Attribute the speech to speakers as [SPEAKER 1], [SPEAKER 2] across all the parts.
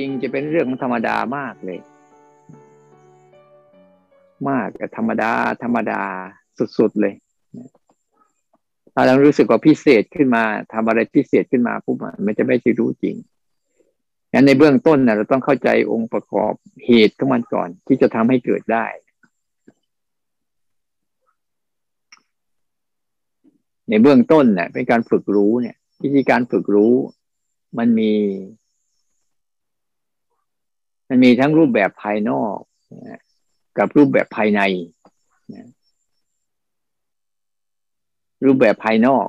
[SPEAKER 1] ริง ๆ จะเป็นเรื่องธรรมดามากเลย มากธรรมดา ธรรมดาสุดๆเลยถ้าเรารู้สึกว่าพิเศษขึ้นมาทำอะไรพิเศษขึ้นมาปุ๊บมันจะไม่ใช่รู้จริงงั้นในเบื้องต้นนะเราต้องเข้าใจองค์ประกอบเหตุของมันก่อน ที่จะทำให้เกิดได้ ในเบื้องต้นเนี่ยเป็นการฝึกรู้เนี่ย วิธีการฝึกรู้ มันมี มันมีทั้งรูปแบบภายนอกกับรูปแบบภายใน รูปแบบภายนอก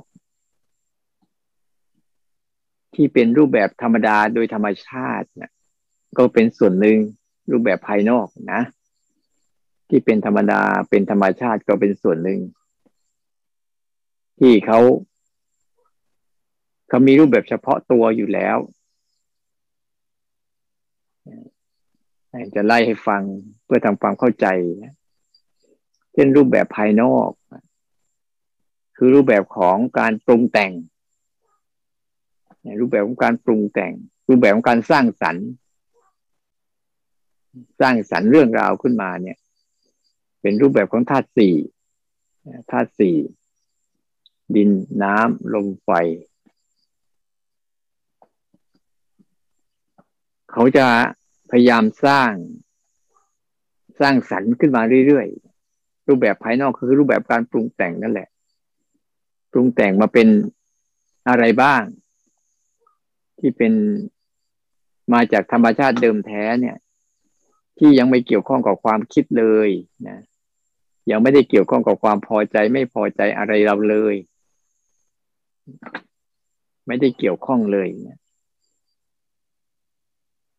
[SPEAKER 1] ที่เป็นรูปแบบธรรมดาโดยธรรมชาตินะก็เป็นส่วนหนึ่งรูปแบบภายนอกนะ ที่เป็นธรรมดาเป็นธรรมชาติก็เป็นส่วนหนึ่ง ที่เขาเขามีรูปแบบเฉพาะตัวอยู่แล้ว จะไล่ให้ฟังเพื่อทำความเข้าใจ เช่นรูปแบบภายนอก คือรูปแบบของการปรุงแต่ง รูปแบบของการปรุงแต่ง รูปแบบของการสร้างสรรค์ สร้างสรรค์เรื่องราวขึ้นมาเนี่ย เป็นรูปแบบของธาตุสี่ธาตุสี่ดินน้ำลมไฟเขาจะ พยายามสร้างสร้างสรรค์ขึ้นมาเรื่อยๆ รูปแบบภายนอกคือรูปแบบการปรุงแต่งนั่นแหละ ปรุงแต่งมาเป็นอะไรบ้าง ที่เป็นมาจากธรรมชาติเดิมแท้เนี่ย ที่ยังไม่เกี่ยวข้องกับความคิดเลยนะยังไม่ได้เกี่ยวข้องกับความพอใจไม่พอใจอะไรเราเลย ไม่ได้เกี่ยวข้องเลยนะ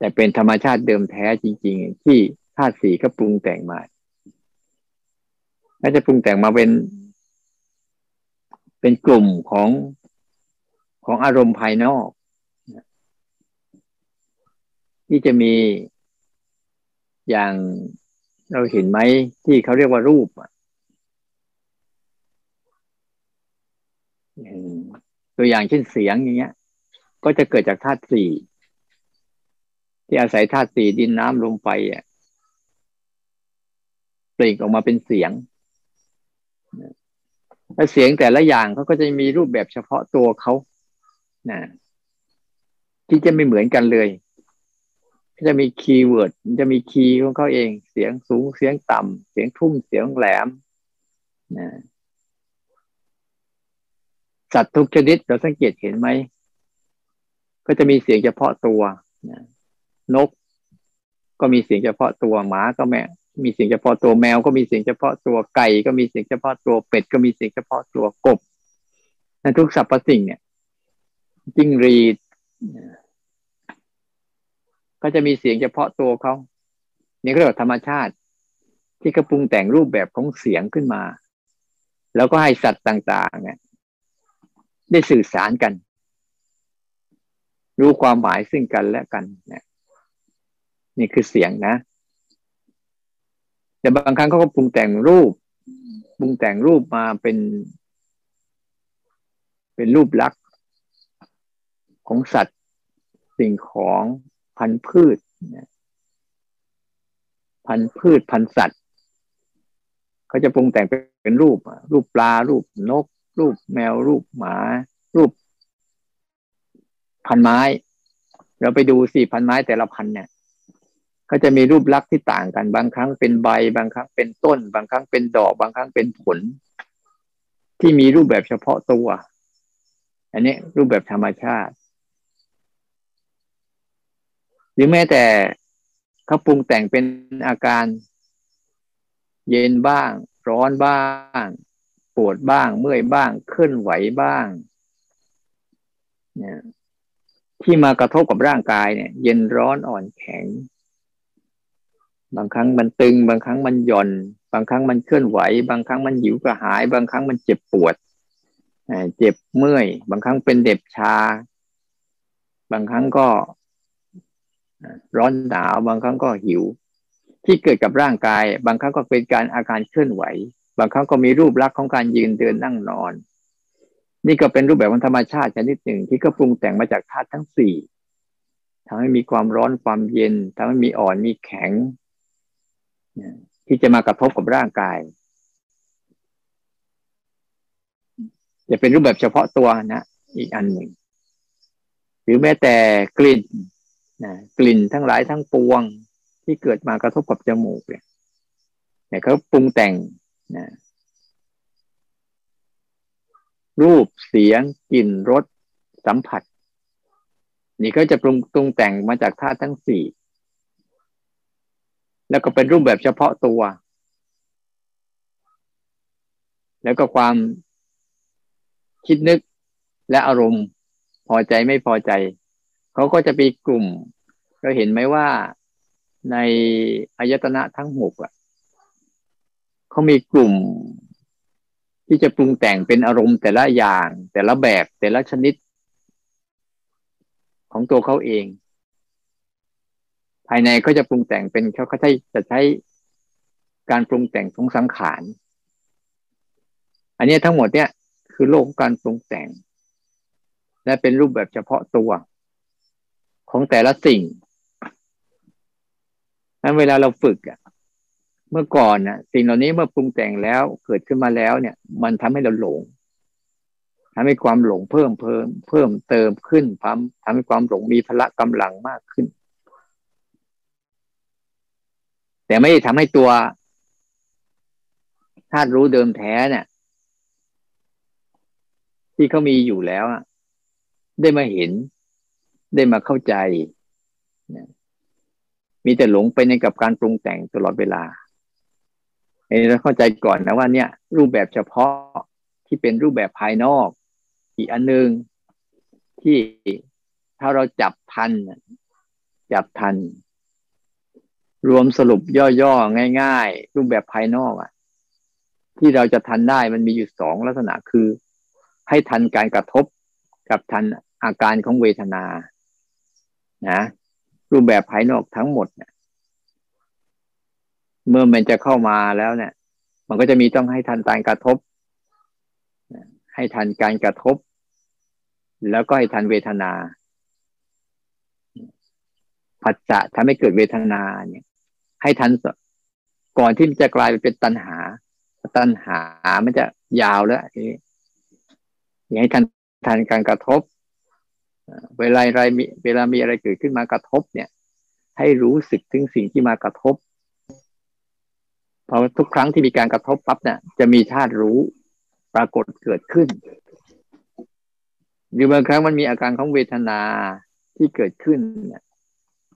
[SPEAKER 1] แต่เป็นธรรมชาติเดิมแท้จริง ๆ ที่ธาตุสีก็ปรุงแต่งมาถ้าจะปรุงแต่งมาเป็น เป็นกลุ่มของของอารมณ์ภายนอก ที่จะมีอย่างเราเห็นไหมที่เขาเรียกว่ารูปตัวอย่างเช่นเสียงอย่างเงี้ย ก็จะเกิดจากธาตุสี่ ที่อาศัยธาตุสี่ดินน้ำลมไฟอะเปล่งออกมาเป็นเสียงและเสียงแต่ละอย่างเขาก็จะมีรูปแบบเฉพาะตัวเขานะที่จะไม่เหมือนกันเลยจะมี keyword จะมี key ของเขาเอง เสียงสูงเสียงต่ำเสียงทุ้มเสียงแหลมนะสัตว์ทุกชนิดเราสังเกตเห็นไหม ก็จะมีเสียงเฉพาะตัวนะ นก ก็มีเสียงเฉพาะตัวหมาก็แม่มีเสียงเฉพาะตัวแมวก็มีเสียงเฉพาะตัวไก่ก็มีเสียงเฉพาะตัวเป็ดก็มีเสียงเฉพาะตัวกบในทุกสรรพสิ่งเนี่ยจิ้งรีดก็จะมีเสียงเฉพาะตัวเขานี่ก็เรียกว่าธรรมชาติ ที่กระปรุงแต่งรูปแบบของเสียงขึ้นมา แล้วก็ให้สัตว์ต่าง ๆ เนี่ย ได้สื่อสารกัน รู้ความหมายซึ่งกันและกันเนี่ย นี่คือเสียงนะแต่บางครั้งเขาก็ปรุงแต่งรูปปรุงแต่งรูปมาเป็น เป็นรูปลักษณ์ของสัตว์ สิ่งของพันธุ์พืชพันธุ์พืชพันธุ์สัตว์เขาจะปรุงแต่งเป็นรูป รูปปลา รูปนก รูปแมว รูปหมา รูปพันไม้ เราไปดูสิพันไม้แต่ละพันเนี่ย เขาจะมีรูปลักษณ์ที่ต่างกัน บางครั้งเป็นใบ บางครั้งเป็นต้น บางครั้งเป็นดอก บางครั้งเป็นผล ที่มีรูปแบบเฉพาะตัว อันนี้รูปแบบธรรมชาติ หรือแม้แต่เขาปรุงแต่งเป็นอาการ เย็นบ้าง ร้อนบ้าง ปวดบ้าง เมื่อยบ้าง เคลื่อนไหวบ้างเนี่ยที่มากระทบกับร่างกายเนี่ย เย็นร้อนอ่อนแข็ง บางครั้งมันตึง บางครั้งมันหย่อน บางครั้งมันเคลื่อนไหว บางครั้งมันหิวกระหาย บางครั้งมันเจ็บปวดเจ็บเมื่อย บางครั้งเป็นเด็บชา บางครั้งก็ร้อนหนาวบางครั้งก็หิว ที่เกิดกับร่างกาย บางครั้งก็เป็นการอาการเคลื่อนไหว บางครั้งก็มีรูปลักษณ์ของการยืนเดินนั่งนอน นี่ก็เป็นรูปแบบของธรรมชาติชนิดหนึ่งที่ก็ปรุงแต่งมาจากธาตุทั้งสี่ทำให้มีความร้อนความเย็นทำให้มีอ่อนมีแข็ง ที่จะมากระทบกับร่างกาย จะเป็นรูปแบบเฉพาะตัวนะอีกอันหนึ่ง หรือแม้แต่กลิ่นนะกลิ่นทั้งหลายทั้งปวงที่เกิดมากระทบกับจมูกเนี่ยเขาปรุงแต่งนะรูปเสียงกลิ่นรสสัมผัส นี่ก็จะปรุงปรุงแต่งมาจากธาตุทั้งสี่ แล้วก็เป็นรูปแบบเฉพาะตัว แล้วก็ความคิดนึกและอารมณ์พอใจไม่พอใจ เขาก็จะมีกลุ่ม เราเห็นไหมว่าในอายตนะทั้งหกอะเขามีกลุ่มที่จะปรุงแต่งเป็นอารมณ์แต่ละอย่าง แต่ละแบบแต่ละชนิด ของตัวเขาเองายในก็จะปรุงแต่งเป็นเขาเขาใช้จะใช้การปรุงแต่งของสังขาร อันนี้ทั้งหมดเนี่ยคือโลกการปรุงแต่ง และเป็นรูปแบบเฉพาะตัว ของแต่ละสิ่งนั้นเวลาเราฝึกอะเมื่อก่อนน่ะสิ่งเหล่านี้เมื่อปรุงแต่งแล้วเกิดขึ้นมาแล้วเนี่ย มันทำให้เราหลงทำให้ความหลงเพิ่มเพิ่มเพิ่มเติมขึ้นทำทำให้ความหลงมีพละกำลังมากขึ้น แต่ไม่ได้ทำให้ตัวธาตุรู้เดิมแท้เนี่ย ที่เขามีอยู่แล้วได้มาเห็น ได้มาเข้าใจมีแต่หลงไปในกับการปรุงแต่งตลอดเวลาให้เราเข้าใจก่อนนะว่า เนี่ย รูปแบบเฉพาะที่เป็นรูปแบบภายนอก อีกอันหนึ่งที่ถ้าเราจับทัน จับทัน รวมสรุปย่อๆ ง่ายๆ รูปแบบภายนอกอะที่เราจะทันได้มันมีอยู่สองลักษณะคือ ให้ทันการกระทบกับทันอาการของเวทนา นะ รูปแบบภายนอกทั้งหมดเนี่ยเมื่อมันจะเข้ามาแล้วเนี่ย มันก็จะมีต้องให้ทันการกระทบ ให้ทันการกระทบ แล้วก็ให้ทันเวทนาผัสสะทำให้เกิดเวทนาเนี่ย ให้ทันก่อนที่มันจะกลายเป็นตัณหา ตัณหามันจะยาวแล้วอย่าให้ทันทันการกระทบ เวลาอะไรมีเวลามีอะไรเกิดขึ้นมากระทบเนี่ย ให้รู้สึกถึงสิ่งที่มากระทบเพราะทุกครั้งที่มีการกระทบปั๊บเนี่ย จะมีธาตุรู้ปรากฏเกิดขึ้นหรือบางครั้งมันมีอาการของเวทนาที่เกิดขึ้นเนี่ย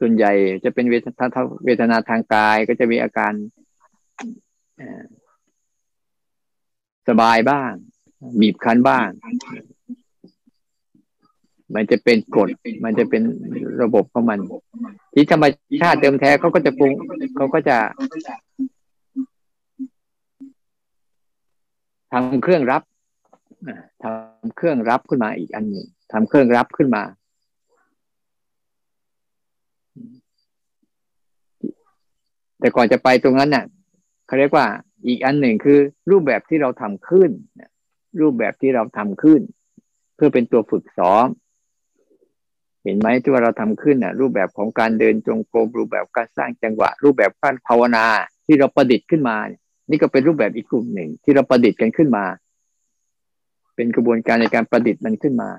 [SPEAKER 1] ส่วนใหญ่จะเป็นเวทนาเวทนาทางกายก็จะมีอาการสบายบ้าง บีบคั้นบ้าง มันจะเป็นกฎมันจะเป็นระบบของมัน ที่ธรรมชาติเติมแท้เขาก็จะปรุงเขาก็จะทำเครื่องรับทำเครื่องรับขึ้นมาอีกอันหนึ่งทำเครื่องรับขึ้นมา แต่ก่อนจะไปตรงนั้นเนี่ยเขาเรียกว่าอีกอันหนึ่งคือรูปแบบที่เราทำขึ้นรูปแบบที่เราทำขึ้น เพื่อเป็นตัวฝึกซ้อม เห็นไหมที่ว่าเราทำขึ้นน่ะ รูปแบบของการเดินจงกรมรูปแบบการสร้างจังหวะ รูปแบบการภาวนาที่เราประดิษฐ์ขึ้นมา นี่ก็เป็นรูปแบบอีกกลุ่มหนึ่ง ที่เราประดิษฐ์กันขึ้นมา เป็นกระบวนการในการประดิษฐ์มันขึ้นมา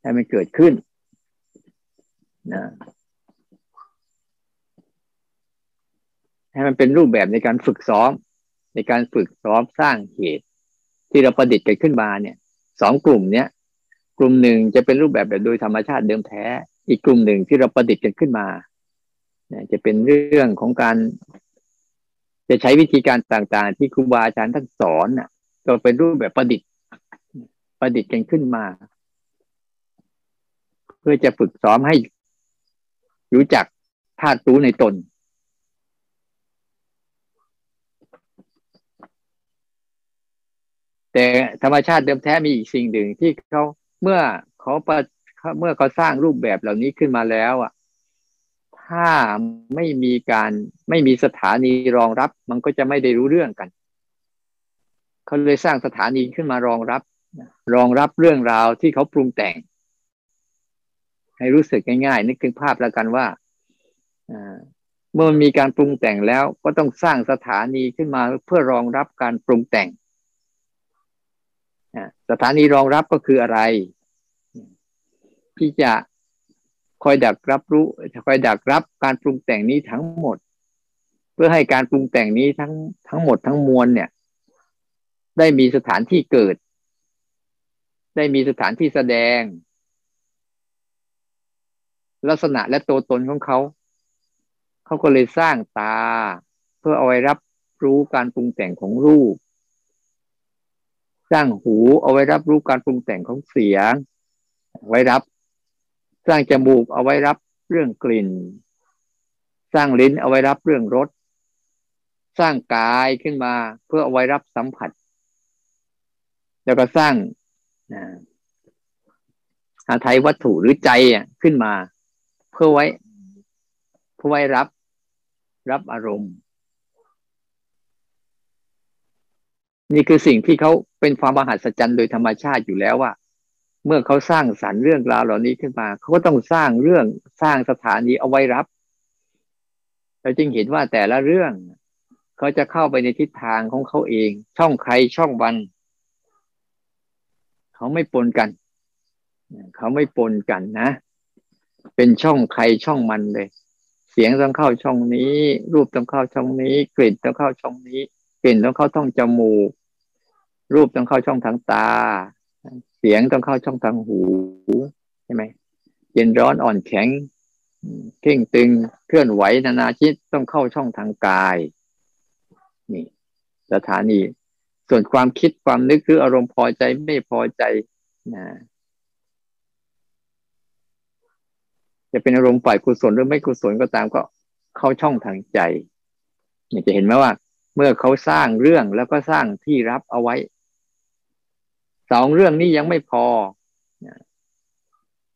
[SPEAKER 1] ให้มันเกิดขึ้นนะ ให้มันเป็นรูปแบบในการฝึกซ้อม ในการฝึกซ้อมสร้างเหตุ ที่เราประดิษฐ์กันขึ้นมาเนี่ยสองกลุ่มเนี้ยกลุ่มหนึ่งจะเป็นรูปแบบแบบโดยธรรมชาติเดิมแท้ อีกกลุ่มหนึ่งที่เราประดิษฐ์กันขึ้นมาเนี่ยจะเป็นเรื่องของการ จะใช้วิธีการต่างๆ ที่ครูบาอาจารย์ท่านสอนน่ะ ก็เป็นรูปแบบประดิษฐ์ ประดิษฐ์กันขึ้นมา เพื่อจะฝึกซ้อมให้รู้จักธาตุรู้ในตน แต่ธรรมชาติเดิมแท้มีอีกสิ่งหนึ่งที่เขาเมื่อเขาประเมื่อเขาสร้างรูปแบบเหล่านี้ขึ้นมาแล้วอะ ถ้าไม่มีการไม่มีสถานีรองรับ มันก็จะไม่ได้รู้เรื่องกันเขาเลยสร้างสถานีขึ้นมารองรับ รองรับเรื่องราวที่เขาปรุงแต่ง ให้รู้สึกง่ายๆนึกถึงภาพแล้วกันว่าเมื่อมันมีการปรุงแต่งแล้วก็ต้องสร้างสถานีขึ้นมาเพื่อรองรับการปรุงแต่ง สถานีรองรับก็คืออะไร ที่จะคอยดักรับรู้คอยดักรับการปรุงแต่งนี้ทั้งหมด เพื่อให้การปรุงแต่งนี้ทั้งทั้งหมดทั้งมวลเนี่ย ได้มีสถานที่เกิด ได้มีสถานที่แสดง ลักษณะและตัวตนของเขาเขาก็เลยสร้างตา เพื่อเอาไว้รับรู้การปรุงแต่งของรูป สร้างหูเอาไว้รับรู้การปรุงแต่งของเสียง ไว้รับ สร้างจมูกเอาไว้รับเรื่องกลิ่น สร้างลิ้นเอาไว้รับเรื่องรสสร้างกายขึ้นมาเพื่อเอาไว้รับสัมผัส แล้วก็สร้างหาไทยวัตถุหรือใจขึ้นมา เพื่อไว้ เพื่อไว้รับรับอารมณ์ นี่คือสิ่งที่เขาเป็นความมหัศจรรย์โดยธรรมชาติอยู่แล้วว่า เมื่อเขาสร้างสรรค์เรื่องราวเหล่านี้ขึ้นมา เขาก็ต้องสร้างเรื่องสร้างสถานีเอาไว้รับ เราจึงเห็นว่าแต่ละเรื่อง เขาจะเข้าไปในทิศทางของเขาเอง ช่องใครช่องวัน เขาไม่ปนกัน เขาไม่ปนกันนะ เป็นช่องใครช่องมันเลย เสียงต้องเข้าช่องนี้ รูปต้องเข้าช่องนี้ กลิ่นต้องเข้าช่องนี้ กลิ่นต้องเข้าช่องจมูก รูปต้องเข้าช่องทางตา เสียงต้องเข้าช่องทางหูใช่ไหมเย็นร้อนอ่อนแข็งเข่งตึงเคลื่อนไหวนานาชิตต้องเข้าช่องทางกาย นี่ สถานี ส่วนความคิดความนึกคืออารมณ์พอใจไม่พอใจนะจะเป็นอารมณ์ฝ่ายกุศลหรือไม่กุศลก็ตามก็เข้าช่องทางใจเนี่ยจะเห็นไหมว่า เมื่อเขาสร้างเรื่องแล้วก็สร้างที่รับเอาไว้ สองเรื่องนี้ยังไม่พอ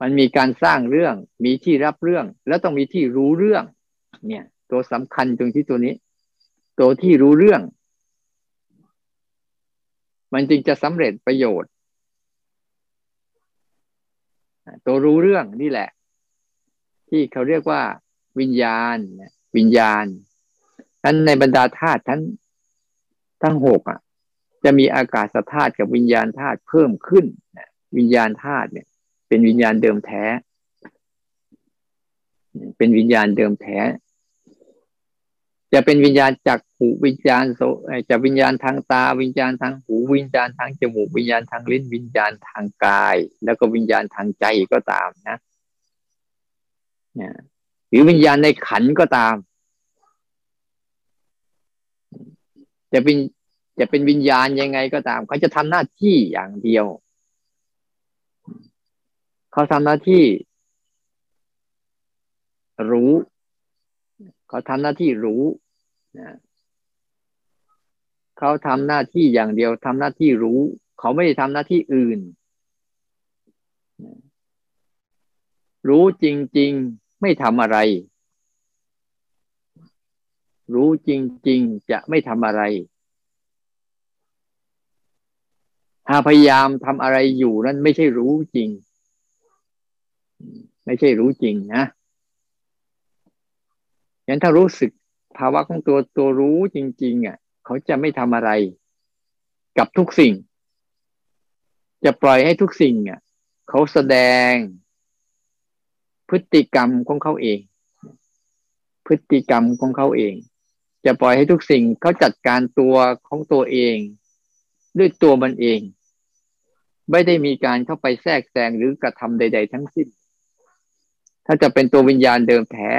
[SPEAKER 1] มันมีการสร้างเรื่อง มีที่รับเรื่อง แล้วต้องมีที่รู้เรื่อง เนี่ย ตัวสำคัญตรงที่ตัวนี้ ตัวที่รู้เรื่อง มันจึงจะสำเร็จประโยชน์ ตัวรู้เรื่องนี่แหละ ที่เขาเรียกว่า วิญญาณ วิญญาณ นั้นในบรรดาธาตุทั้งทั้งหกอะ จะมีอากาศธาตุกับวิญญาณธาตุเพิ่มขึ้นวิญญาณธาตุเนี่ย เป็นวิญญาณเดิมแท้ เป็นวิญญาณเดิมแท้ จะเป็นวิญญาณจากหูวิญญาณโสจะวิญญาณทางตา วิญญาณทางหูวิญญาณทางจมูกวิญญาณทางลิ้นวิญญาณทางกาย แล้วก็วิญญาณทางใจก็ตามนะหรือวิญญาณในขันก็ตาม จะเป็นจะเป็นวิญญาณยังไงก็ตาม เขาจะทำหน้าที่อย่างเดียว เขาทำหน้าที่ รู้ เขาทำหน้าที่รู้นะเขาทำหน้าที่อย่างเดียวทำหน้าที่รู้ เขาไม่ได้ทำหน้าที่อื่น รู้จริง ๆ ไม่ทำอะไร รู้จริง ๆ จะไม่ทำอะไร ถ้าพยายามทำอะไรอยู่นั้นไม่ใช่รู้จริง ไม่ใช่รู้จริงนะอย่างถ้ารู้สึกภาวะของตัวตัวรู้จริง ๆ อะ เขาจะไม่ทำอะไร กับทุกสิ่ง จะปล่อยให้ทุกสิ่งอะ เขาแสดง พฤติกรรมของเขาเองพฤติกรรมของเขาเอง จะปล่อยให้ทุกสิ่งเขาจัดการตัวของตัวเอง ด้วยตัวมันเอง ไม่ได้มีการเข้าไปแทรกแซงหรือกระทำใด ๆ ทั้งสิ้น ถ้าจะเป็นตัววิญญาณเดิมแท้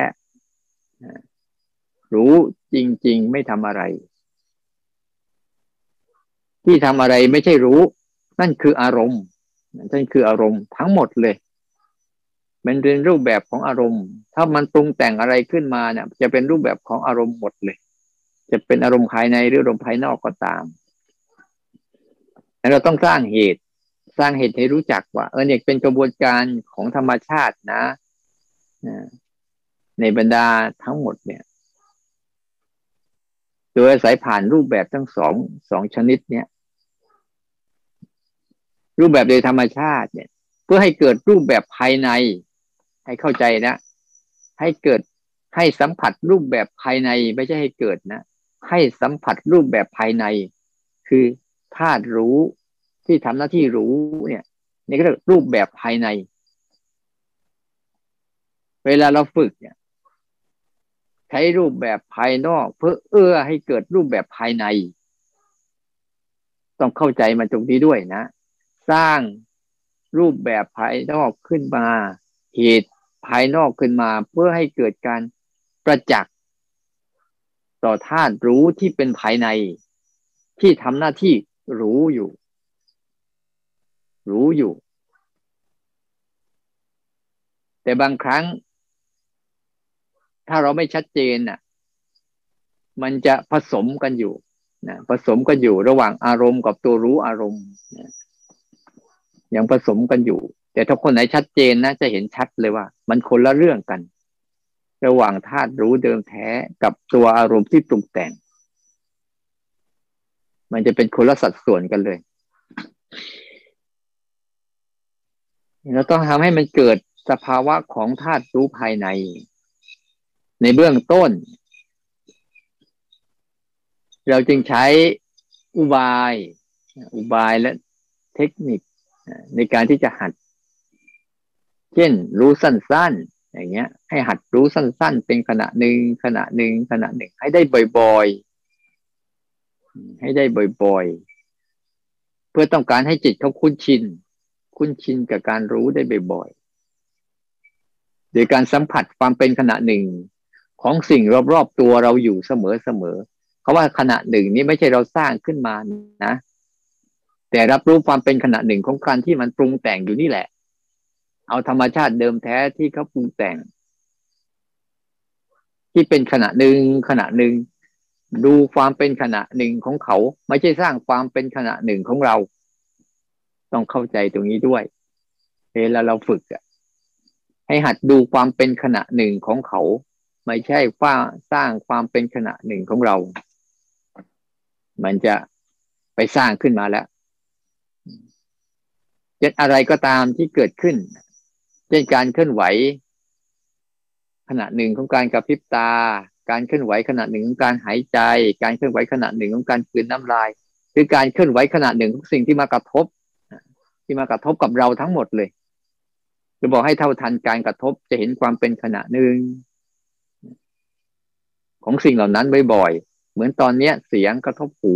[SPEAKER 1] รู้จริง ๆ ไม่ทำอะไร ที่ทำอะไรไม่ใช่รู้ นั่นคืออารมณ์นั่นคืออารมณ์ทั้งหมดเลยมันเป็นรูปแบบของอารมณ์ ถ้ามันปรุงแต่งอะไรขึ้นมาเนี่ย จะเป็นรูปแบบของอารมณ์หมดเลย จะเป็นอารมณ์ภายในหรืออารมณ์ภายนอกก็ตามแล้วเราต้องสร้างเหตุ สร้างเหตุให้รู้จักว่า เออเนี่ยเป็นกระบวนการของธรรมชาตินะในบรรดาทั้งหมดเนี่ย โดยอาศัยผ่านรูปแบบทั้งสองสองชนิดเนี่ย รูปแบบโดยธรรมชาติเนี่ย เพื่อให้เกิดรูปแบบภายใน ให้เข้าใจนะ ให้เกิดให้สัมผัสรูปแบบภายในไม่ใช่ให้เกิดนะ ให้สัมผัสรูปแบบภายใน คือธาตุรู้ที่ทำหน้าที่รู้เนี่ยนี่ก็เรียกรูปแบบภายใน เวลาเราฝึกเนี่ย ใช้รูปแบบภายนอก เพื่อเอื้อให้เกิดรูปแบบภายใน ต้องเข้าใจมันตรงนี้ด้วยนะ สร้างรูปแบบภายนอกขึ้นมา เหตุภายนอกขึ้นมา เพื่อให้เกิดการประจักษ์ ต่อธาตุรู้ที่เป็นภายใน ที่ทำหน้าที่รู้อยู่ รู้อยู่ แต่บางครั้ง ถ้าเราไม่ชัดเจนน่ะ มันจะผสมกันอยู่นะผสมกันอยู่ระหว่างอารมณ์กับตัวรู้อารมณ์นะยังผสมกันอยู่ แต่ถ้าคนไหนชัดเจนนะจะเห็นชัดเลยว่า มันคนละเรื่องกัน ระหว่างธาตุรู้เดิมแท้กับตัวอารมณ์ที่ปรุงแต่ง มันจะเป็นคนละสัดส่วนกันเลยเราต้องทำให้มันเกิดสภาวะของธาตุรู้ภายใน ในเบื้องต้น เราจึงใช้อุบาย อุบายและเทคนิคในการที่จะหัด เช่น รู้สั้นๆ อย่างเงี้ย ให้หัดรู้สั้น ๆ เป็นขณะหนึ่งขณะหนึ่งขณะหนึ่ง ให้ได้บ่อยๆ ให้ได้บ่อยๆ เพื่อต้องการให้จิตเขาคุ้นชิน คุ้นชินกับการรู้ได้บ่อยๆ โดยการสัมผัสความเป็นขณะหนึ่งของสิ่งรอบๆตัวเราอยู่เสมอๆเพราะว่าขณะหนึ่งนี้ไม่ใช่เราสร้างขึ้นมานะ แต่รับรู้ความเป็นขณะหนึ่งของการที่มันปรุงแต่งอยู่นี่แหละ เอาธรรมชาติเดิมแท้ที่เขาปรุงแต่ง ที่เป็นขณะหนึ่งขณะหนึ่ง ดูความเป็นขณะหนึ่งของเขา ไม่ใช่สร้างความเป็นขณะหนึ่งของเรา ต้องเข้าใจตรงนี้ด้วยเวลาเราฝึกอะให้หัดดูความเป็นขณะหนึ่งของเขา ไม่ใช่ฟ้าสร้างความเป็นขณะหนึ่งของเรา มันจะไปสร้างขึ้นมาแล้วเช่นอะไรก็ตามที่เกิดขึ้น ช่นการเคลื่อนไหว ขณะหนึ่งของการกระพริบตา การเคลื่อนไหวขณะหนึ่งของการหายใจ การเคลื่อนไหวขณะหนึ่งของการกลืนน้ำลาย หรือการเคลื่อนไหวขณะหนึ่งของสิ่งที่มากระทบ ที่มากระทบกับเราทั้งหมดเลยจะบอกให้เท่าทันการกระทบจะเห็นความเป็นขณะหนึ่ง ของสิ่งเหล่านั้นบ่อยๆเหมือนตอนเนี้ยเสียงกระทบหู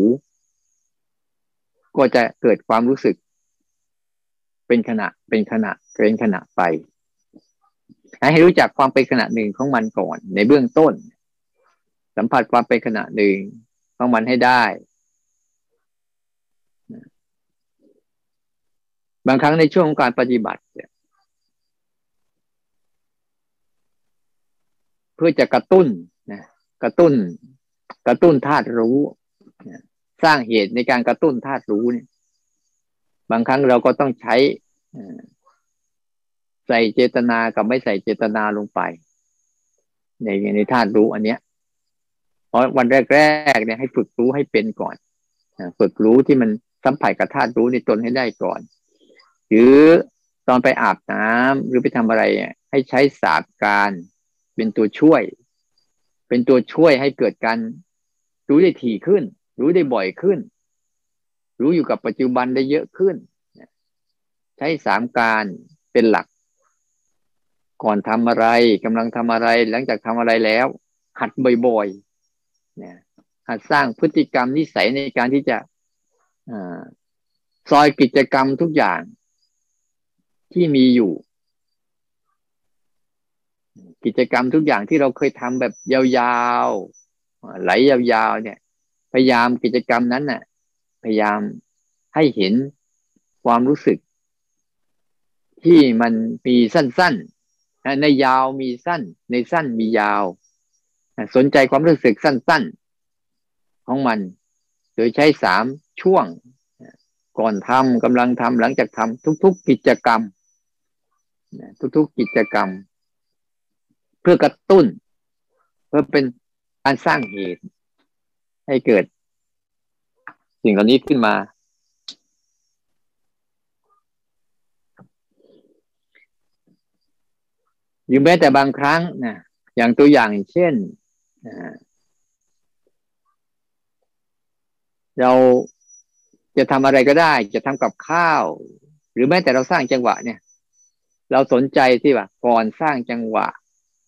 [SPEAKER 1] ก็จะเกิดความรู้สึก เป็นขณะเป็นขณะเป็นขณะไป ให้รู้จักความเป็นขณะหนึ่งของมันก่อน ในเบื้องต้น สัมผัสความเป็นขณะหนึ่งของมันให้ได้ บางครั้งในช่วงของการปฏิบัติเพื่อจะกระตุ้นนะกระตุ้น กระตุ้นธาตุรู้ สร้างเหตุในการกระตุ้นธาตุรู้เนี่ย บางครั้งเราก็ต้องใช้ใส่เจตนากับไม่ใส่เจตนาลงไป ในในธาตุรู้อันเนี้ยเพราะวันแรกๆเนี่ยให้ฝึกรู้ให้เป็นก่อนฝึกรู้ที่มันสัมผัสกับธาตุรู้ในตนให้ได้ก่อน หรือตอนไปอาบน้ำหรือไปทำอะไรให้ใช้ศาสตร์การเป็นตัวช่วย เป็นตัวช่วยให้เกิดการรู้ได้ถี่ขึ้น รู้ได้บ่อยขึ้น รู้อยู่กับปัจจุบันได้เยอะขึ้น ใช้สามการเป็นหลัก ก่อนทำอะไรกำลังทำอะไร หลังจากทำอะไรแล้ว หัดบ่อยๆนี่ยหัดสร้างพฤติกรรมนิสัยในการที่จะอซอยกิจกรรมทุกอย่างที่มีอยู่ กิจกรรมทุกอย่างที่เราเคยทำแบบยาวๆไหลยาวๆเนี่ย พยายามกิจกรรมนั้นน่ะ พยายามให้เห็นความรู้สึก ที่มันมีสั้นๆ ในยาวมีสั้น ในสั้นมียาว สนใจความรู้สึกสั้นๆ ของมัน โดยใช้สามช่วง ก่อนทำกำลังทำหลังจากทำทุก ๆ กิจกรรม ทุก ๆ กิจกรรม เพื่อกระตุ้น เพื่อเป็นการสร้างเหตุ ให้เกิด สิ่งเหล่านี้ขึ้นมา อยู่แม้แต่บางครั้งนะอย่างตัวอย่างเช่นเราจะทำอะไรก็ได้ จะทำกับข้าว หรือแม้แต่เราสร้างจังหวะเนี่ย เราสนใจที่ว่าก่อนสร้างจังหวะ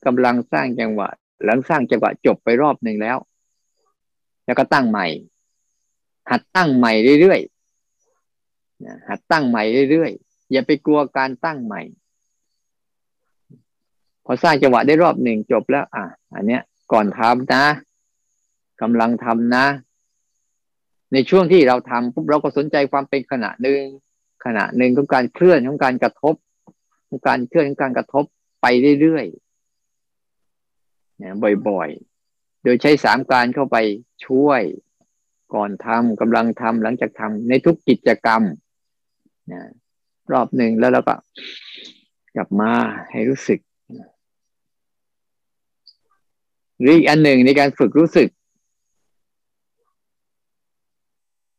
[SPEAKER 1] กำลังสร้างจังหวะ หลังสร้างจังหวะจบไปรอบหนึ่งแล้ว แล้วก็ตั้งใหม่ หัดตั้งใหม่เรื่อยๆหัดตั้งใหม่เรื่อยๆ อย่าไปกลัวการตั้งใหม่ พอสร้างจังหวะได้รอบหนึ่งจบแล้ว อะ อันเนี้ย ก่อนทำนะกำลังทำนะ ในช่วงที่เราทำปุ๊บเราก็สนใจความเป็นขณะหนึ่งขณะหนึ่งของการเคลื่อนของการกระทบของการเคลื่อนของการกระทบไปเรื่อยๆเนี่ยบ่อยๆ โดยใช้สามการเข้าไปช่วย ก่อนทำกำลังทำหลังจากทำในทุกกิจกรรมนะรอบหนึ่งแล้วเราก็กลับมาให้รู้สึกหรืออีกอันหนึ่งในการฝึกรู้สึก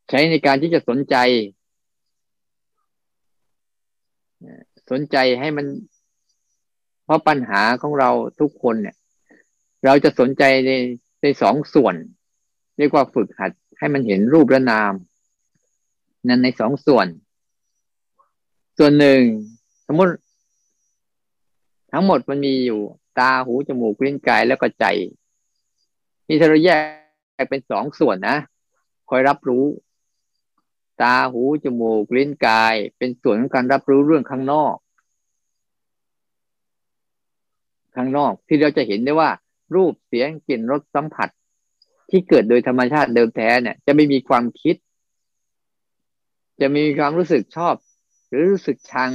[SPEAKER 1] ใช้ในการที่จะสนใจ สนใจให้มัน เพราะปัญหาของเราทุกคนเนี่ย เราจะสนใจในในสองส่วน เรียกว่าฝึกหัด ให้มันเห็นรูปและนาม นั่นในสองส่วน ส่วนหนึ่ง สมมติทั้งหมดมันมีอยู่ ตาหูจมูกลิ้นกายแล้วก็ใจนี่ถ้าเราแยกเป็นสองส่วนนะคอยรับรู้ ตาหูจมูกลิ้นกาย เป็นส่วนของการรับรู้เรื่องข้างนอก ข้างนอกที่เราจะเห็นได้ว่า รูปเสียงกลิ่นรสสัมผัส ที่เกิดโดยธรรมชาติเดิมแท้เนี่ย จะไม่มีความคิด จะมีความรู้สึกชอบ หรือรู้สึกชัง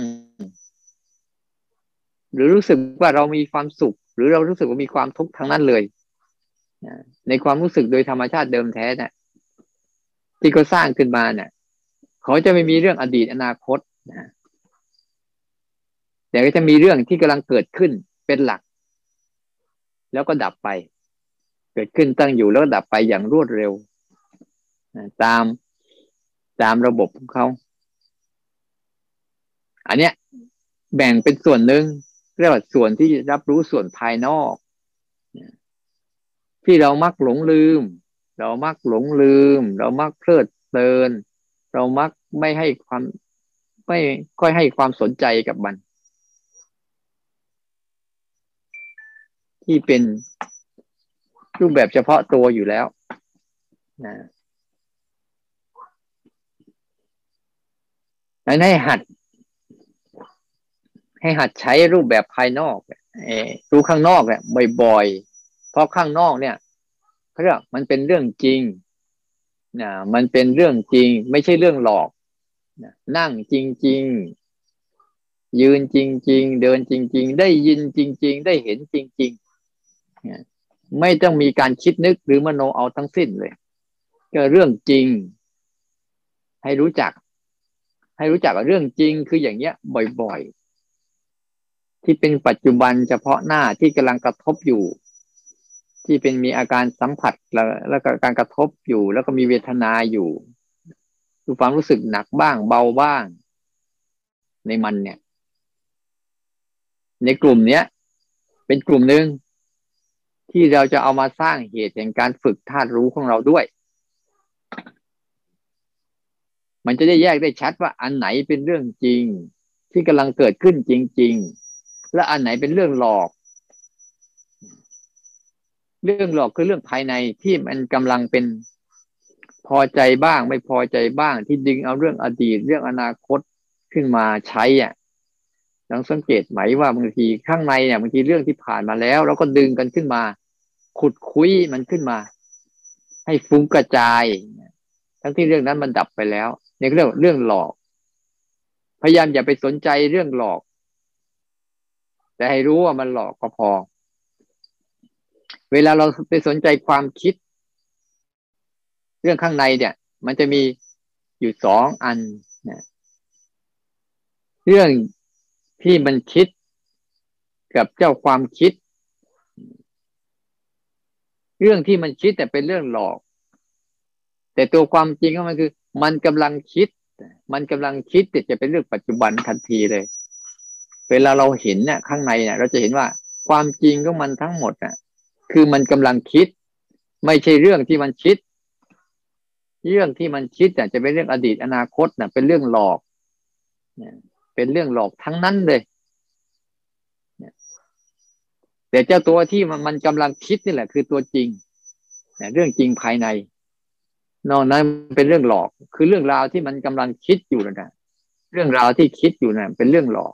[SPEAKER 1] หรือรู้สึกว่าเรามีความสุข หรือเรารู้สึกว่ามีความทุกข์ทั้งนั้นเลยในความรู้สึกโดยธรรมชาติเดิมแท้เนี่ยที่เขาสร้างขึ้นมาเนี่ยเขาจะไม่มีเรื่องอดีตอนาคตนะแต่ก็จะมีเรื่องที่กำลังเกิดขึ้นเป็นหลัก แล้วก็ดับไป เกิดขึ้นตั้งอยู่แล้วดับไปอย่างรวดเร็วตามตามระบบของเขา อันเนี้ย แบ่งเป็นส่วนหนึ่งเรียกว่าส่วนที่รับรู้ส่วนภายนอก ที่เรามักหลงลืม เรามักหลงลืม เรามักเพลิดเพลิน เรามักไม่ให้ความไม่ค่อยให้ความสนใจกับมัน ที่เป็น รูปแบบเฉพาะตัวอยู่แล้วนะให้หัด ให้หัดใช้รูปแบบภายนอกรู้ข้างนอกเนี่ยบ่อยเพราะข้างนอกเนี่ยเขาเรียกมันเป็นเรื่องจริงนะมันเป็นเรื่องจริง ไม่ใช่เรื่องหลอกนะนั่งจริง ๆ ยืนจริง ๆ เดินจริง ๆ ได้ยินจริง ๆ ได้เห็นจริงๆ ไม่ต้องมีการคิดนึกหรือมโนเอาทั้งสิ้นเลย ก็เรื่องจริง ให้รู้จัก ให้รู้จักเรื่องจริงคืออย่างเงี้ย บ่อยๆ ที่เป็นปัจจุบันเฉพาะหน้าที่กำลังกระทบอยู่ ที่เป็นมีอาการสัมผัสแล้วแล้วก็การกระทบอยู่ แล้วก็มีเวทนาอยู่ดูความรู้สึกหนักบ้างเบาบ้าง ในมันเนี่ย ในกลุ่มเนี้ย เป็นกลุ่มหนึ่ง ที่เราจะเอามาสร้างเหตุแห่งการฝึกธาตุรู้ของเราด้วย มันจะได้แยกได้ชัดว่าอันไหนเป็นเรื่องจริง ที่กำลังเกิดขึ้นจริง ๆ และอันไหนเป็นเรื่องหลอก เรื่องหลอกคือเรื่องภายในที่มันกำลังเป็นพอใจบ้าง ไม่พอใจบ้างที่ดึงเอาเรื่องอดีตเรื่องอนาคตขึ้นมาใช้อะลองสังเกตไหมว่าบางทีข้างในเนี่ยบางทีเรื่องที่ผ่านมาแล้ว เราก็ดึงกันขึ้นมา ขุดคุยมันขึ้นมา ให้ฟุ้งกระจาย ทั้งที่เรื่องนั้นมันดับไปแล้วเนี่ยเรื่องเรื่องหลอก พยายามอย่าไปสนใจเรื่องหลอก แต่ให้รู้ว่ามันหลอกก็พอ เวลาเราไปสนใจความคิด เรื่องข้างในเนี่ย มันจะมีอยู่สองอันนะเรื่องที่มันคิดกับเจ้าความคิด เรื่องที่มันคิดแต่เป็นเรื่องหลอก แต่ตัวความจริงก็มันคือ มันกำลังคิด มันกำลังคิดแต่จะเป็นเรื่องปัจจุบันทันทีเลย เวลาเราเห็นเนี่ยข้างในเนี่ยเราจะเห็นว่าความจริงของมันทั้งหมดอะ คือมันกำลังคิด ไม่ใช่เรื่องที่มันคิด เรื่องที่มันคิดอะจะเป็นเรื่องอดีตอนาคตน่ะ เป็นเรื่องหลอกเป็นเรื่องหลอกทั้งนั้นเลย แต่เจ้าตัวที่มันมันกำลังคิดนี่แหละ คือตัวจริงเรื่องจริงภายใน นอกนั้นเป็นเรื่องหลอก คือเรื่องราวที่มันกำลังคิดอยู่นะเรื่องราวที่คิดอยู่นะ่เป็นเรื่องหลอก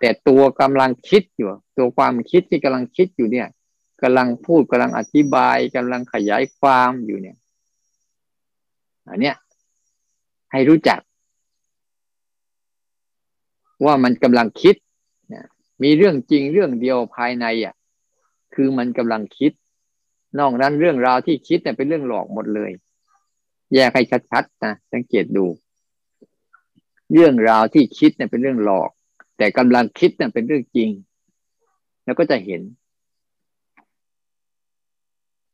[SPEAKER 1] แต่ตัวกำลังคิดอยู่ ตัวความคิดที่กำลังคิดอยู่เนี่ยกำลังพูดกำลังอธิบายกำลังขยายความอยู่เนี่ยอันเนี้ยให้รู้จัก ว่ามันกำลังคิด มีเรื่องจริงเรื่องเดียวภายในอะ คือมันกำลังคิด นอกนั้นเรื่องราวที่คิดเนี่ยเป็นเรื่องหลอกหมดเลย แยกให้ชัดๆนะสังเกตดู เรื่องราวที่คิดเนี่ยเป็นเรื่องหลอก แต่กำลังคิดเนี่ยเป็นเรื่องจริง แล้วก็จะเห็น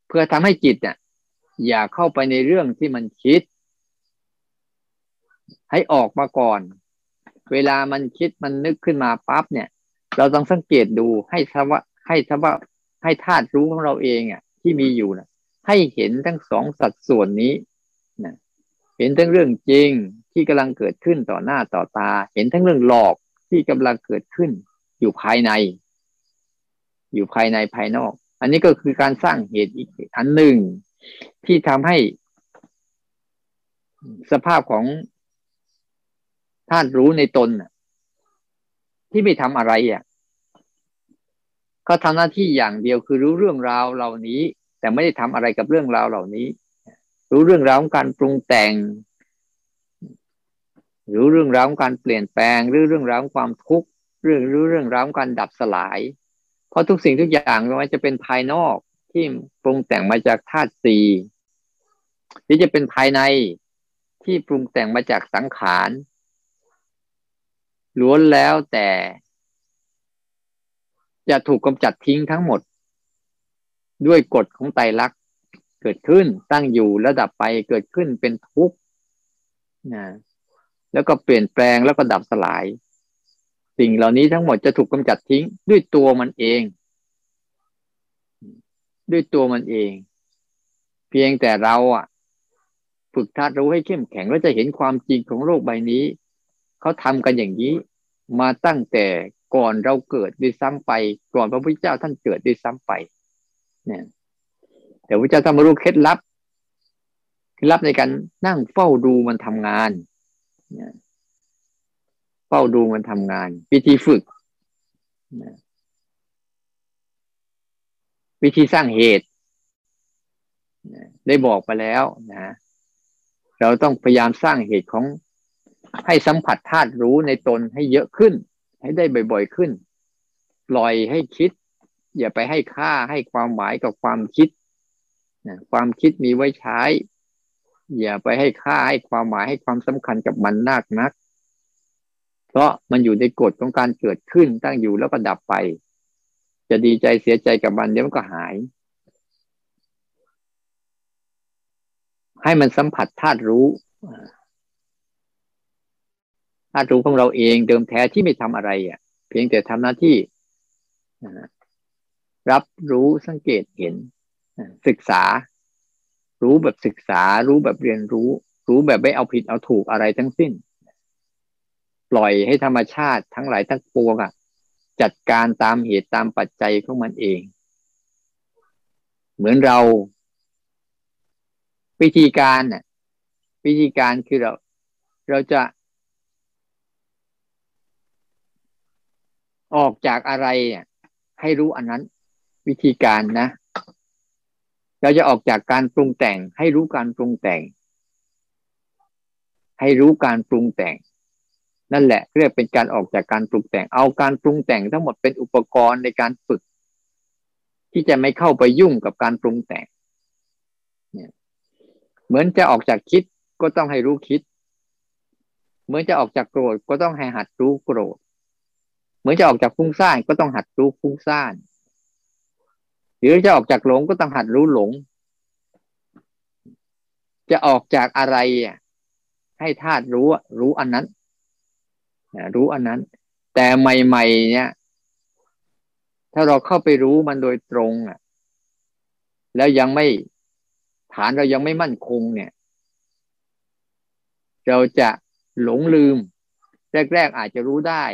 [SPEAKER 1] เพื่อทำให้จิตเนี่ยอย่าเข้าไปในเรื่องที่มันคิด ให้ออกมาก่อน เวลามันคิดมันนึกขึ้นมาปั๊บเนี่ย เราต้องสังเกตดูให้ทว่าให้ทว่าให้ธาตุรู้ของเราเองอะ ที่มีอยู่นะให้เห็นทั้งสองสัดส่วนนี้นะเห็นทั้งเรื่องจริงที่กำลังเกิดขึ้นต่อหน้าต่อตา เห็นทั้งเรื่องหลอกที่กำลังเกิดขึ้น อยู่ภายใน อยู่ภายในภายนอก อันนี้ก็คือการสร้างเหตุอีกอันหนึ่ง ที่ทำให้ สภาพของธาตุรู้ในตน ที่ไม่ทำอะไรอะก็ทำหน้าที่อย่างเดียวคือรู้เรื่องราวเหล่านี้ แต่ไม่ได้ทำอะไรกับเรื่องราวเหล่านี้ รู้เรื่องราวของการปรุงแต่ง รู้เรื่องราวของการเปลี่ยนแปลงรู้เรื่องราวของความทุกข์เรื่องรู้เรื่องราวของการดับสลาย เพราะทุกสิ่งทุกอย่างไม่ว่าจะเป็นภายนอกที่ปรุงแต่งมาจากธาตุสี่หรือจะเป็นภายในที่ปรุงแต่งมาจากสังขาร ล้วนแล้วแต่ จะถูกกำจัดทิ้งทั้งหมด ด้วยกฎของไตรลักษณ์เกิดขึ้นตั้งอยู่ระดับไปเกิดขึ้นเป็นทุกข์นะแล้วก็เปลี่ยนแปลงแล้วก็ดับสลาย สิ่งเหล่านี้ทั้งหมดจะถูกกำจัดทิ้งด้วยตัวมันเอง ด้วยตัวมันเอง เพียงแต่เราอะ ฝึกทัดรู้ให้เข้มแข็งแล้วจะเห็นความจริงของโลกใบนี้ เขาทำกันอย่างนี้ มาตั้งแต่ก่อนเราเกิดด้วยซ้ำไป ก่อนพระพุทธเจ้าท่านเกิดด้วยซ้ำไป เนี่ยแต่พระเจ้าท่านมารู้เคล็ดลับเคล็ดลับในการนั่งเฝ้าดูมันทำงานเฝ้าดูมันทำงาน วิธีฝึกวิธีสร้างเหตุได้บอกไปแล้วนะ เราต้องพยายามสร้างเหตุของ ให้สัมผัสธาตุรู้ในตนให้เยอะขึ้น ให้ได้บ่อยๆขึ้น ปล่อยให้คิด อย่าไปให้ค่าให้ความหมายกับความคิดนะความคิดมีไว้ใช้ อย่าไปให้ค่าให้ความหมายให้ความสำคัญกับมันนักนัก เพราะมันอยู่ในกฎของการเกิดขึ้นตั้งอยู่แล้วก็ดับไป จะดีใจเสียใจกับมันเดี๋ยวมันก็หาย ให้มันสัมผัสธาตุรู้ ธาตุรู้ของเราเองเดิมแท้ที่ไม่ทำอะไรอะ เพียงแต่ทำหน้าที่รับรู้สังเกตเห็นศึกษา รู้แบบศึกษา รู้แบบเรียนรู้ รู้แบบไม่เอาผิดเอาถูกอะไรทั้งสิ้น ปล่อยให้ธรรมชาติทั้งหลายทั้งปวงอะ จัดการตามเหตุตามปัจจัยของมันเอง เหมือนเรา วิธีการน่ะวิธีการคือเรา เราจะ ออกจากอะไรเนี่ยให้รู้อันนั้น วิธีการนะ เราจะออกจากการปรุงแต่ง ให้รู้การปรุงแต่ง ให้รู้การปรุงแต่ง นั่นแหละเรียกเป็นการออกจากการปรุงแต่ง เอาการปรุงแต่งทั้งหมดเป็นอุปกรณ์ในการฝึก ที่จะไม่เข้าไปยุ่งกับการปรุงแต่งเนี่ยเหมือนจะออกจากคิดก็ต้องให้รู้คิด เหมือนจะออกจากโกรธก็ต้องให้หัดรู้โกรธ เหมือนจะออกจากฟุ้งซ่านก็ต้องหัดรู้ฟุ้งซ่าน หรือจะออกจากหลงก็ต้องหัดรู้หลง จะออกจากอะไรให้ธาตุรู้รู้อันนั้นรู้อันนั้น แต่ใหม่ ๆ เนี่ย ถ้าเราเข้าไปรู้มันโดยตรงอะ แล้วยังไม่ฐานเรายังไม่มั่นคงเนี่ย เราจะหลงลืม แรก ๆ อาจจะรู้ได้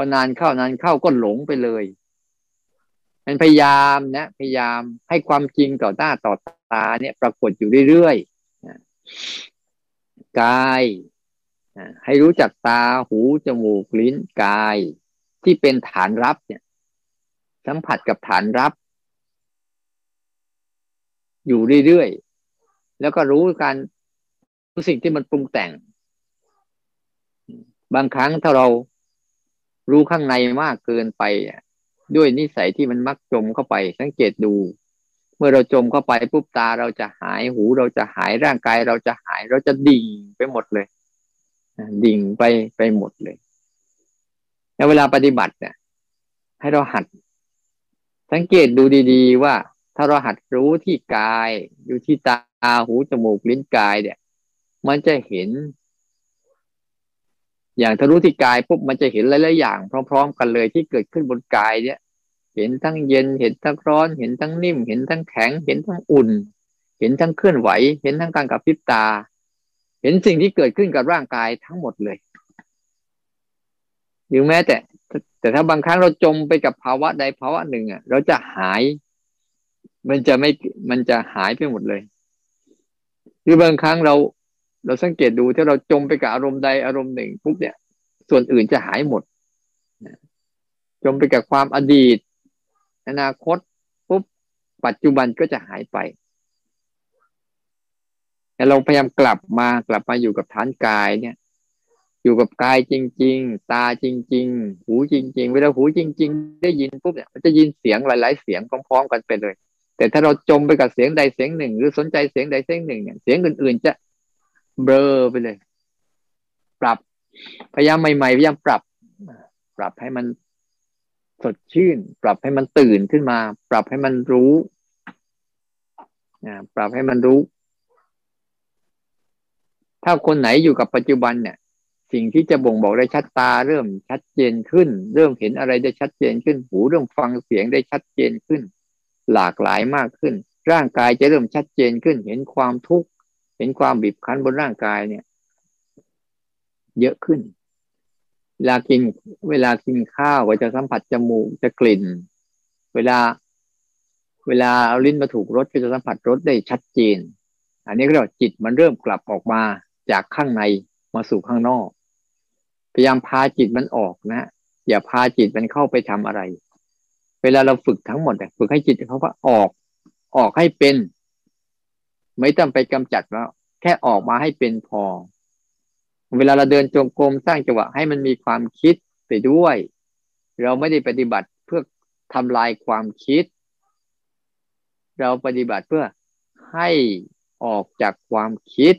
[SPEAKER 1] อนานเข้านานเข้าก็หลงไปเลยมันพยายามนะ พยายามให้ความจริงต่อหน้าต่อตาเนี่ย ปรากฏอยู่เรื่อยๆกายให้รู้จักตาหูจมูกลิ้นกาย ที่เป็นฐานรับเนี่ย สัมผัสกับฐานรับ อยู่เรื่อยๆแล้วก็รู้การรู้สิ่งที่มันปรุงแต่ง บางครั้งถ้าเรา รู้ข้างในมากเกินไปด้วยนิสัยที่มันมักจมเข้าไป สังเกตดู เมื่อเราจมเข้าไปปุ๊บตาเราจะหายหูเราจะหายร่างกายเราจะหายเราจะดิ่งไปหมดเลยดิ่งไปไปหมดเลย แล้วเวลาปฏิบัติเนี่ย ให้เราหัด สังเกตดูดีๆว่า ถ้าเราหัดรู้ที่กาย อยู่ที่ตาหูจมูกลิ้นกายเนี่ย มันจะเห็น อย่างถ้ารู้ที่กายปุ๊บมันจะเห็นหลายๆอย่าง พร้อม ๆ กันเลยที่เกิดขึ้นบนกายเนี่ย เห็นทั้งเย็นเห็นทั้งร้อน เห็นทั้งนิ่ม เห็นทั้งแข็ง เห็นทั้งอุ่น เห็นทั้งเคลื่อนไหว เห็นทั้งการกระพริบตา เห็นสิ่งที่เกิดขึ้นกับร่างกายทั้งหมดเลยหรือแม้แต่ แต่ถ้าบางครั้งเราจมไปกับภาวะใดภาวะหนึ่งอะ เราจะหาย มันจะไม่มันจะหายไปหมดเลย หรือบางครั้งเรา เราสังเกตดูถ้าเราจมไปกับอารมณ์ใดอารมณ์หนึ่งปุ๊บเนี่ย ส่วนอื่นจะหายหมดจมไปกับความอดีต อนาคตปุ๊บปัจจุบันก็จะหายไปแต่เราพยายามกลับมากลับมาอยู่กับฐานกายเนี่ย อยู่กับกายจริง ๆ ตาจริง ๆ หูจริง ๆ เวลาหูจริง ๆ ได้ยินปุ๊บเนี่ยมันจะยินเสียงหลาย ๆ เสียงพร้อมๆกันไปเลย แต่ถ้าเราจมไปกับเสียงใดเสียงหนึ่ง หรือสนใจเสียงใดเสียงหนึ่งเนี่ยเสียงอื่นๆจะ เบลอไปเลย ปรับ พยายามใหม่ๆพยายามปรับ ปรับให้มันสดชื่น ปรับให้มันตื่นขึ้นมา ปรับให้มันรู้ปรับให้มันรู้ ถ้าคนไหนอยู่กับปัจจุบันเนี่ย สิ่งที่จะบ่งบอกได้ชัดตา เริ่มชัดเจนขึ้น เริ่มเห็นอะไรได้ชัดเจนขึ้น หูเริ่มฟังเสียงได้ชัดเจนขึ้น หลากหลายมากขึ้น ร่างกายจะเริ่มชัดเจนขึ้น เห็นความทุกข์ เห็นความบีบคั้นบนร่างกายเนี่ย เยอะขึ้น เวลากิน เวลากินข้าวก็จะสัมผัสจมูกจะกลิ่น เวลา เวลาเอาลิ้นมาถูกรสก็จะสัมผัสรสได้ชัดเจน อันนี้ก็เรียกว่าจิตมันเริ่มกลับออกมาจากข้างในมาสู่ข้างนอก พยายามพาจิตมันออกนะอย่าพาจิตมันเข้าไปทำอะไร เวลาเราฝึกทั้งหมดฝึกให้จิตเขาว่าออก ออกให้เป็น ไม่ต้องไปกำจัดแล้ว แค่ออกมาให้เป็นพอ เวลาเราเดินจงกรมสร้างจังหวะให้มันมีความคิดไปด้วย เราไม่ได้ปฏิบัติเพื่อทำลายความคิด เราปฏิบัติเพื่อให้ออกจากความคิด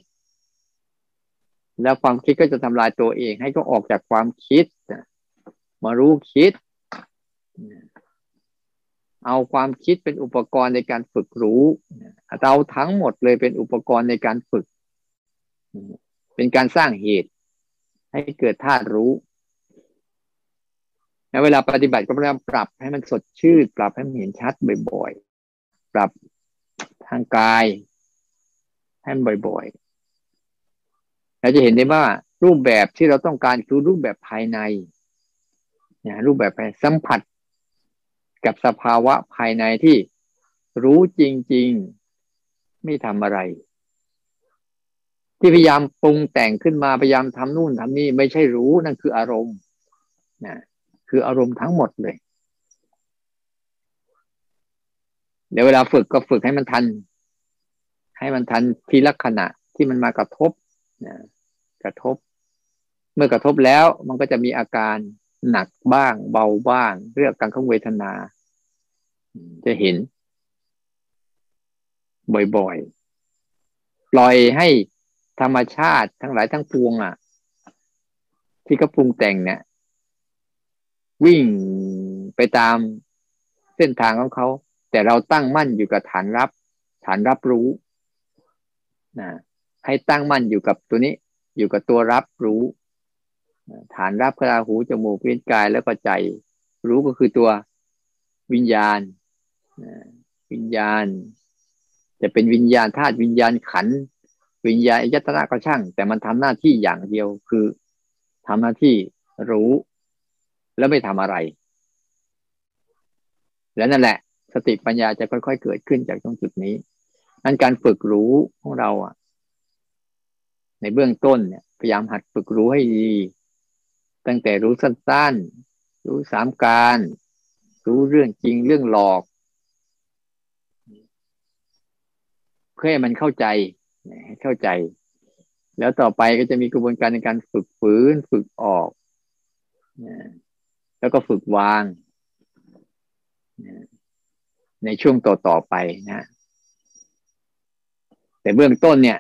[SPEAKER 1] แล้วความคิดก็จะทำลายตัวเอง ให้ก็ออกจากความคิดมารู้คิด เอาความคิดเป็นอุปกรณ์ในการฝึกรู้ เราทั้งหมดเลยเป็นอุปกรณ์ในการฝึก เป็นการสร้างเหตุ ให้เกิดธาตุรู้แล้วเวลาปฏิบัติก็พยายามปรับให้มันสดชื่นปรับให้มันเห็นชัดบ่อยๆ ปรับทางกายให้มันบ่อยๆเราจะเห็นได้ว่ารูปแบบที่เราต้องการคือรูปแบบภายในนะรูปแบบภายสัมผัส กับสภาวะภายในที่รู้จริง ๆ ไม่ทำอะไร ที่พยายามปรุงแต่งขึ้นมาพยายามทำนู่นทำนี่ไม่ใช่รู้นั่นคืออารมณ์นะคืออารมณ์ทั้งหมดเลย เดี๋ยวเวลาฝึกก็ฝึกให้มันทัน ให้มันทันทีละขณะที่มันมากระทบนะกระทบ เมื่อกระทบแล้วมันก็จะมีอาการ หนักบ้างเบาบ้างเรื่องการของเวทนา จะเห็น บ่อยๆ ปล่อยให้ธรรมชาติทั้งหลายทั้งปวงอะ ที่เขาปรุงแต่งเนี่ย วิ่งไปตามเส้นทางของเขา แต่เราตั้งมั่นอยู่กับฐานรับ ฐานรับรู้นะให้ตั้งมั่นอยู่กับตัวนี้ อยู่กับตัวรับรู้ ฐานรับกระหูจมูกลิ้นกายแล้วก็ใจ รู้ก็คือตัววิญญาณวิญญาณ จะเป็นวิญญาณธาตุวิญญาณขัน วิญญาณอายตนะก็ช่าง แต่มันทำหน้าที่อย่างเดียวคือทำหน้าที่รู้แล้วไม่ทำอะไร แล้วนั่นแหละ สติปัญญาจะค่อยๆเกิดขึ้นจากตรงจุดนี้นั้นการฝึกรู้ของเราอะ ในเบื้องต้นเนี่ยพยายามหัดฝึกรู้ให้ดี ตั้งแต่รู้สั้นๆ รู้สามการ รู้เรื่องจริงเรื่องหลอก เพื่อให้มันเข้าใจให้เข้าใจ แล้วต่อไปก็จะมีกระบวนการในการฝึกฝืนฝึกออกแล้วก็ฝึกวางในช่วงต่อต่อไปนะ แต่เบื้องต้นเนี่ย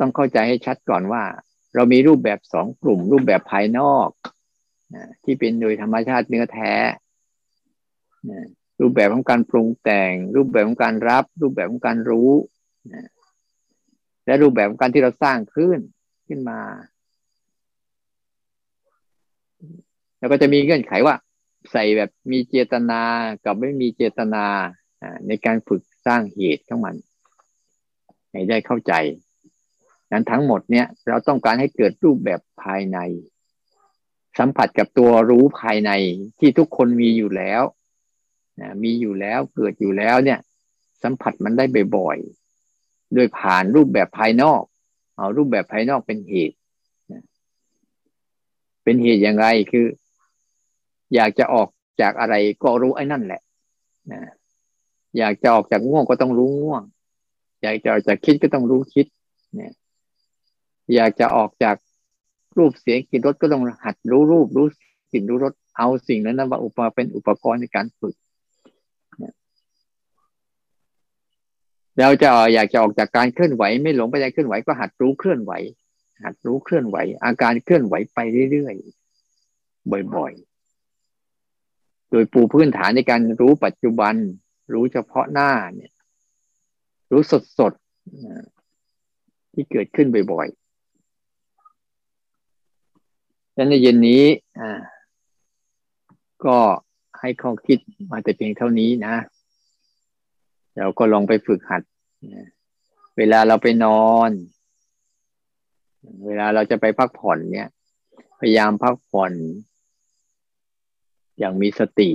[SPEAKER 1] ต้องเข้าใจให้ชัดก่อนว่า เรามีรูปแบบสองกลุ่ม รูปแบบภายนอก ที่เป็นโดยธรรมชาติเนื้อแท้รูปแบบของการปรุงแต่ง รูปแบบของการรับ รูปแบบของการรู้และรูปแบบของการที่เราสร้างขึ้นขึ้นมา แล้วก็จะมีเงื่อนไขว่า ใส่แบบมีเจตนากับไม่มีเจตนาในการฝึกสร้างเหตุของมันให้ได้เข้าใจ นั้นทั้งหมดเนี่ยเราต้องการให้เกิดรูปแบบภายใน สัมผัสกับตัวรู้ภายในที่ทุกคนมีอยู่แล้วนะมีอยู่แล้วเกิดอยู่แล้วเนี่ย สัมผัสมันได้บ่อยโดยผ่านรูปแบบภายนอก เอารูปแบบภายนอกเป็นเหตุเป็นเหตุอย่างไรคือ อยากจะออกจากอะไรก็รู้ไอ้นั่นแหละนะอยากจะออกจากง่วงก็ต้องรู้ง่วง อยากจะออกจากคิดก็ต้องรู้คิดเนี่ยอยากจะออกจาก รูปเสียงกลิ่นรสก็ต้องหัดรู้รูปรู้กลิ่นรู้รสเอาสิ่งนั้นมาอุปเป็นอุปกรณ์ในการฝึกเราจะอยากจะออกจากการเคลื่อนไหว ไม่หลงไปในเคลื่อนไหวก็หัดรู้เคลื่อนไหว หัดรู้เคลื่อนไหว อาการเคลื่อนไหวไปเรื่อยๆบ่อยๆ โดยปูพื้นฐานในการรู้ปัจจุบัน รู้เฉพาะหน้าเนี่ย รู้สดๆที่เกิดขึ้นบ่อยๆ ดังนั้นในเย็นนี้อ่าก็ให้ข้อคิดมาแต่เพียงเท่านี้นะเราก็ลองไปฝึกหัด เวลาเราไปนอน เวลาเราจะไปพักผ่อนเนี่ย พยายามพักผ่อน อย่างมีสติ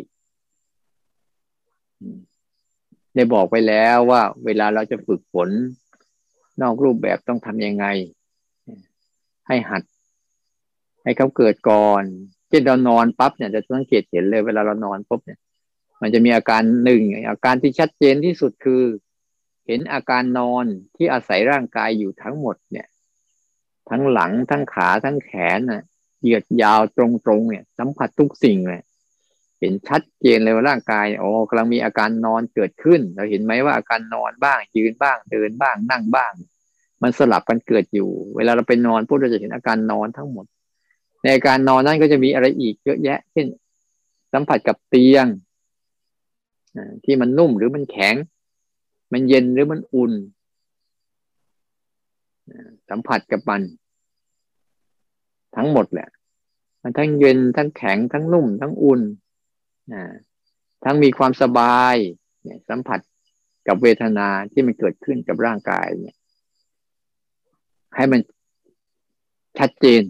[SPEAKER 1] ได้บอกไปแล้วว่า เวลาเราจะฝึกฝน นอกรูปแบบต้องทำยังไง ให้หัด ให้เขาเกิดก่อนเช่นเรานอนปั๊บเนี่ยจะสังเกตเห็นเลยเวลาเรานอนปุ๊บเนี่ย มันจะมีอาการหนึ่งอาการที่ชัดเจนที่สุดคือ เห็นอาการนอนที่อาศัยร่างกายอยู่ทั้งหมดเนี่ย ทั้งหลังทั้งขาทั้งแขนน่ะเหยียดยาวตรงๆเนี่ยสัมผัสทุกสิ่งเลยเห็นชัดเจนเลยว่าร่างกายโอ้กำลังมีอาการนอนเกิดขึ้น เราเห็นไหมว่าอาการนอนบ้าง ยืนบ้าง เดินบ้าง นั่งบ้าง มันสลับกันเกิดอยู่ เวลาเราไปนอนพวกเราจะเห็นอาการนอนทั้งหมด ในอาการนอนนั้นก็จะมีอะไรอีกเยอะแยะ เช่น สัมผัสกับเตียงที่มันนุ่มหรือมันแข็ง มันเย็นหรือมันอุ่น สัมผัสกับมัน ทั้งหมดแหละ มันทั้งเย็นทั้งแข็งทั้งนุ่ม ทั้งอุ่นทั้งมีความสบายเนี่ยสัมผัสกับเวทนาที่มันเกิดขึ้นกับร่างกายเนี่ย ให้มันชัดเจน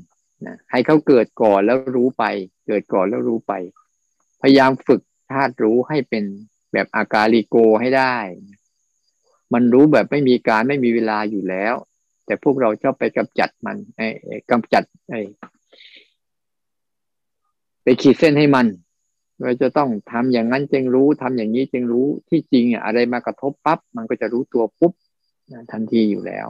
[SPEAKER 1] นะให้เขาเกิดก่อนแล้วรู้ไป เกิดก่อนแล้วรู้ไป พยายามฝึกธาตุรู้ให้เป็นแบบอากาลิโกให้ได้ มันรู้แบบไม่มีการไม่มีเวลาอยู่แล้ว แต่พวกเราชอบไปกำจัดมันไอ้กำจัดไอ้ไปขีดเส้นให้มันเราจะต้องทำอย่างนั้นจึงรู้ทำอย่างนี้จึงรู้ที่จริงอะไรมากระทบปั๊บมันก็จะรู้ตัวปุ๊บทันทีอยู่แล้ว